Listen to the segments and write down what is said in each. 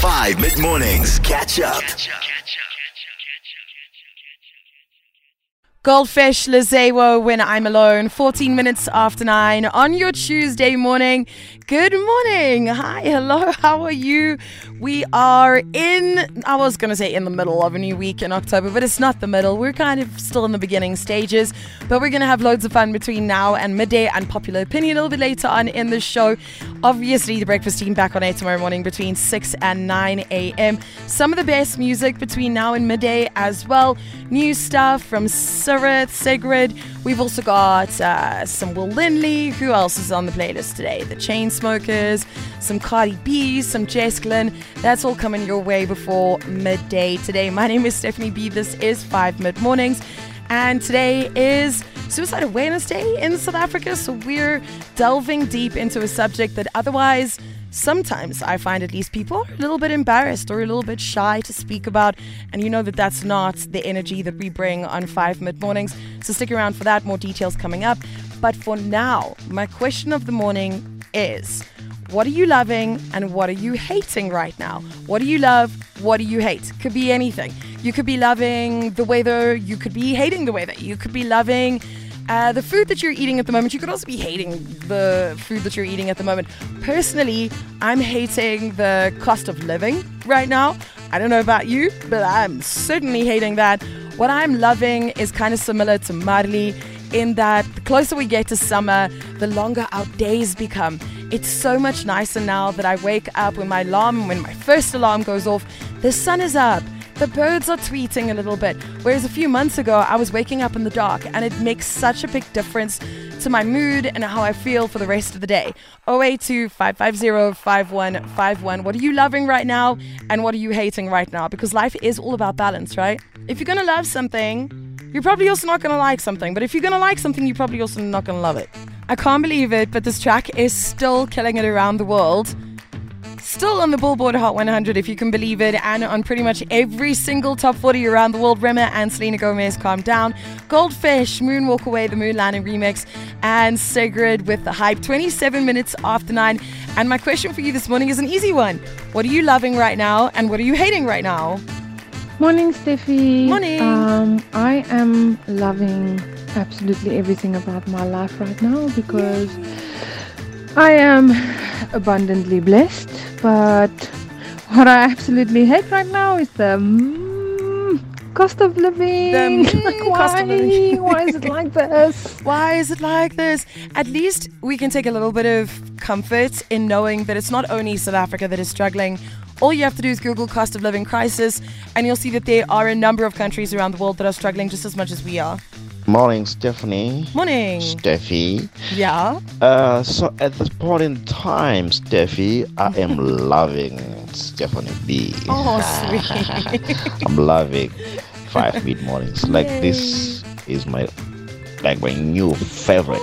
5 mid mornings. Catch up. Goldfish Lizewo when I'm alone, 14 minutes after 9 on your Tuesday morning. Good morning. Hi, hello, how are you? We are in, I was going to say in the middle of a new week in October, but it's not the middle. We're kind of still in the beginning stages, but we're going to have loads of fun between now and midday and popular opinion a little bit later on in the show. Obviously, the breakfast team back on air tomorrow morning between 6 and 9 a.m. Some of the best music between now and midday as well. New stuff from Sirith, Sigrid. We've also got uh, some Will Lindley. Who else is on the playlist today? The Chainsmokers, some Cardi B, some Jess Glynne. That's all coming your way before midday today. My name is Stephanie B. This is 5 Mid Mornings. And today is Suicide Awareness Day in South Africa. So we're delving deep into a subject that otherwise sometimes I find at least people are a little bit embarrassed or a little bit shy to speak about. And you know that that's not the energy that we bring on 5 mid mornings. So stick around for that. More details coming up. But for now, my question of the morning is what are you loving and what are you hating right now? What do you love? What do you hate? Could be anything. You could be loving the weather, you could be hating the weather, you could be loving uh, the food that you're eating at the moment, you could also be hating the food that you're eating at the moment. Personally, I'm hating the cost of living right now. I don't know about you, but I'm certainly hating that. What I'm loving is kind of similar to Marley in that the closer we get to summer, the longer our days become. It's so much nicer now that I wake up when my alarm, when my first alarm goes off, the sun is up the birds are tweeting a little bit. Whereas a few months ago, I was waking up in the dark, and it makes such a big difference to my mood and how I feel for the rest of the day. 082 550 5151. What are you loving right now, and what are you hating right now? Because life is all about balance, right? If you're gonna love something, you're probably also not gonna like something. But if you're gonna like something, you're probably also not gonna love it. I can't believe it, but this track is still killing it around the world. Still on the Billboard Hot 100, if you can believe it, and on pretty much every single top 40 around the world. Rema and Selena Gomez, Calm Down. Goldfish, Moonwalk Away, the Moon Landing remix, and Sigrid with the hype. 27 minutes after 9. And my question for you this morning is an easy one. What are you loving right now, and what are you hating right now? Morning, Steffi. Morning. Um, I am loving absolutely everything about my life right now because I am abundantly blessed. But what I absolutely hate right now is the mm, cost of living. The, mm, like, why? cost of living. why is it like this? Why is it like this? At least we can take a little bit of comfort in knowing that it's not only South Africa that is struggling. All you have to do is Google cost of living crisis, and you'll see that there are a number of countries around the world that are struggling just as much as we are. Morning, Stephanie. Morning. Steffi. Yeah. Uh, so at this point in time, Steffi, I am loving Stephanie B. Oh, sweet. I'm loving five mid mornings. Like this is my like my new favorite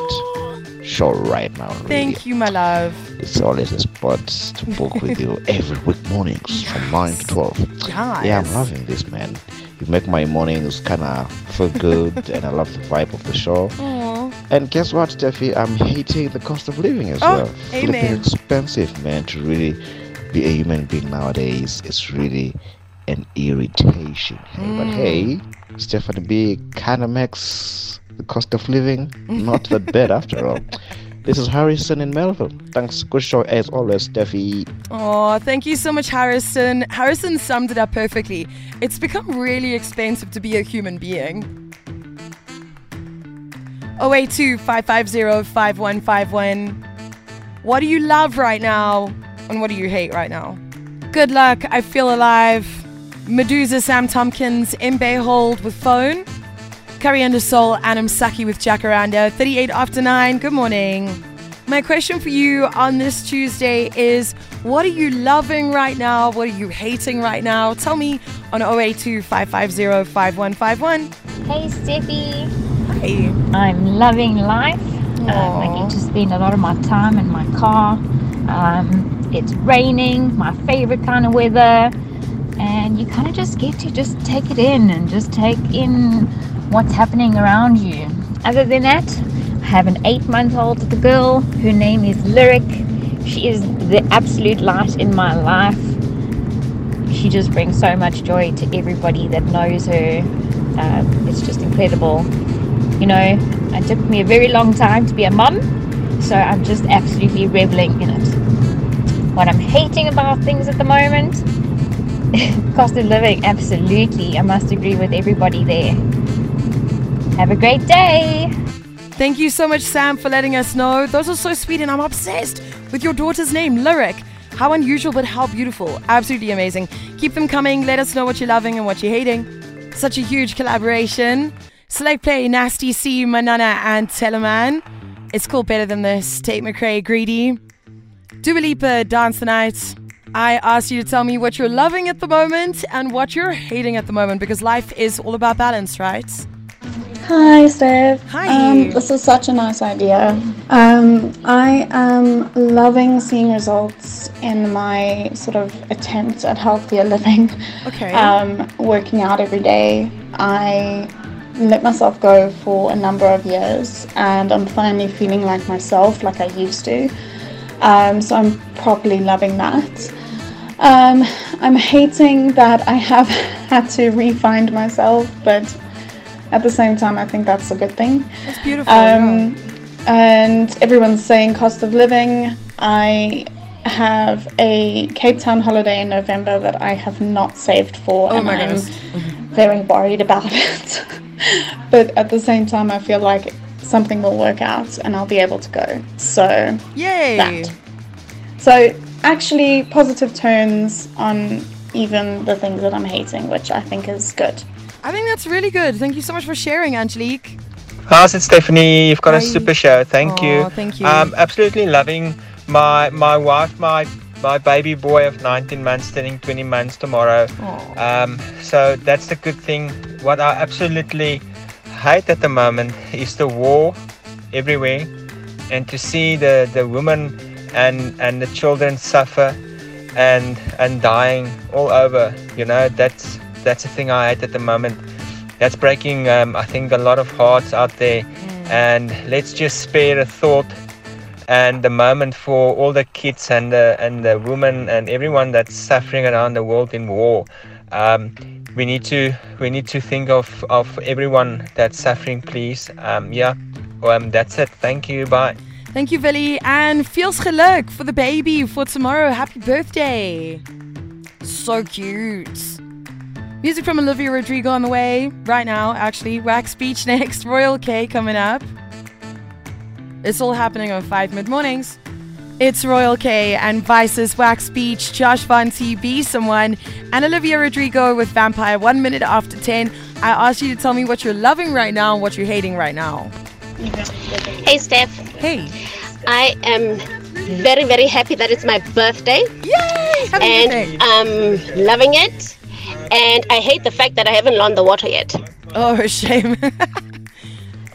show right now. Really. Thank you, my love. It's always a spot to book with you every week mornings from nine to twelve. Yes. Yeah, I'm loving this man. You make my mornings kind of feel good, and I love the vibe of the show. Aw. And guess what, Steffi? I'm hating the cost of living as Oh, well. Flipping amen. expensive, man. To really be a human being nowadays is really an irritation. Hey, But Mm. hey, Stephanie B kind of makes the cost of living not that bad after all. This is Harrison in Melville. Thanks. Good show as always, Steffi. Oh, thank you so much, Harrison. Harrison summed it up perfectly. It's become really expensive to be a human being. 082 550 5151. What do you love right now? And what do you hate right now? Good luck. I feel alive. Medusa Sam Tompkins in Bayhold with phone. Curry Under Soul, Adam Saki with Jacaranda. 38 after 9. Good morning. My question for you on this Tuesday is what are you loving right now? What are you hating right now? Tell me on 082 550 5151. Hey Steffi, Hey. I'm loving life. Um, I Aw. get to spend a lot of my time in my car. Um, it's raining, my favorite kind of weather, and you kind of just get to just take it in and just take in what's happening around you. Other than that, I have an eight-month-old little girl. Her name is Lyric. She is the absolute light in my life. she just brings so much joy to everybody that knows her. Um, it's just incredible. You know, it took me a very long time to be a mum, so I'm just absolutely reveling in it. What I'm hating about things at the moment, cost of living, absolutely. I must agree with everybody there. Have a great day. Thank you so much, Sam, for letting us know. Those are so sweet, and I'm obsessed with your daughter's name, Lyric. How unusual, but how beautiful. Absolutely amazing. Keep them coming. Let us know what you're loving and what you're hating. Such a huge collaboration. Select Play, Nasty C, Manana, and Teleman. It's called Better Than This. Tate McRae, Greedy. Dua Lipa, Dance the Night. I asked you to tell me what you're loving at the moment and what you're hating at the moment because life is all about balance, right? Hi, Steph. Hi. Um, this is such a nice idea. Um, I am loving seeing results in my sort of attempts at healthier living. Okay. Um, working out every day. I let myself go for a number of years, and I'm finally feeling like myself, like I used to. Um, so I'm properly loving that. Um, I'm hating that I have had to re-find myself, but at the same time, I think that's a good thing. That's beautiful. Um, and everyone's saying cost of living. I have a Cape Town holiday in November that I have not saved for, Oh and I'm very worried about it. but at the same time, I feel like something will work out and I'll be able to go. So Yay. that. So actually, positive turns on even the things that I'm hating, which I think is good. I think that's really good. Thank you so much for sharing, Angelique. How's it, Stephanie? You've got Hi. a super show. Thank Aw, you. thank you. Um, absolutely loving my my wife, my my baby boy of 19 months, turning 20 months tomorrow. Um, so that's the good thing. What I absolutely hate at the moment is the war everywhere, and to see the the women and and the children suffer and and dying all over. You know, that's that's the thing I hate at the moment. That's breaking, um, I think, a lot of hearts out there. And let's just spare a thought and the moment for all the kids and the and the women and everyone that's suffering around the world in war. Um, we need to we need to think of of everyone that's suffering. Please, um, yeah. Um, that's it. Thank you. Bye. Thank you, Billy. And feels geluk for the baby for tomorrow. Happy birthday. So cute. Music from Olivia Rodrigo on the way right now, actually. Wax Beach next. Royal K coming up. It's all happening on 5 mid mornings. It's Royal K and Vice's Wax Beach, Josh Von T, Be Someone, and Olivia Rodrigo with Vampire one minute after 10. I asked you to tell me what you're loving right now and what you're hating right now. Hey Steph, Hey. I am very very happy that it's my birthday Yay! Happy and birthday. I'm loving it. And I hate the fact that I haven't learned the water yet. Oh, shame.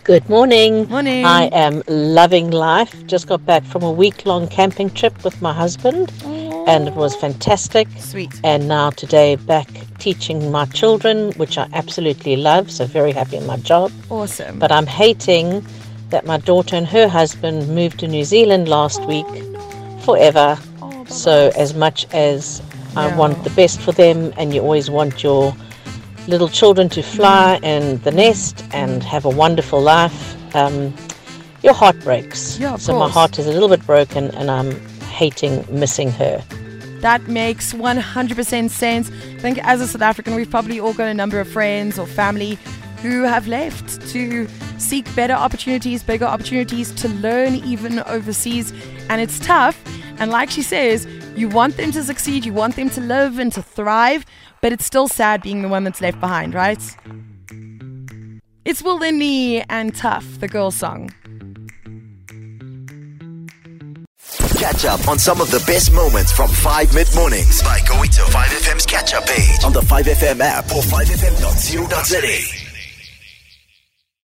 Good morning. Morning. I am loving life. Just got back from a week long camping trip with my husband, and it was fantastic. Sweet. And now today, back teaching my children, which I absolutely love. So, very happy in my job. Awesome. But I'm hating that my daughter and her husband moved to New Zealand last oh, week forever. Oh, so, as much as I Yeah. want the best for them, and you always want your little children to fly and the nest and have a wonderful life, um, your heart breaks. Yeah, so, my heart is a little bit broken, and I'm hating missing her. That makes 100% sense. I think as a South African, we've probably all got a number of friends or family who have left to seek better opportunities, bigger opportunities to learn even overseas. And it's tough. And like she says, you want them to succeed, you want them to live and to thrive, but it's still sad being the one that's left behind, right? It's Will Lindy and Tough, the girl song. Catch up on some of the best moments from 5 mid mornings by going to 5FM's catch up page on the 5FM app or 5FM.co.za.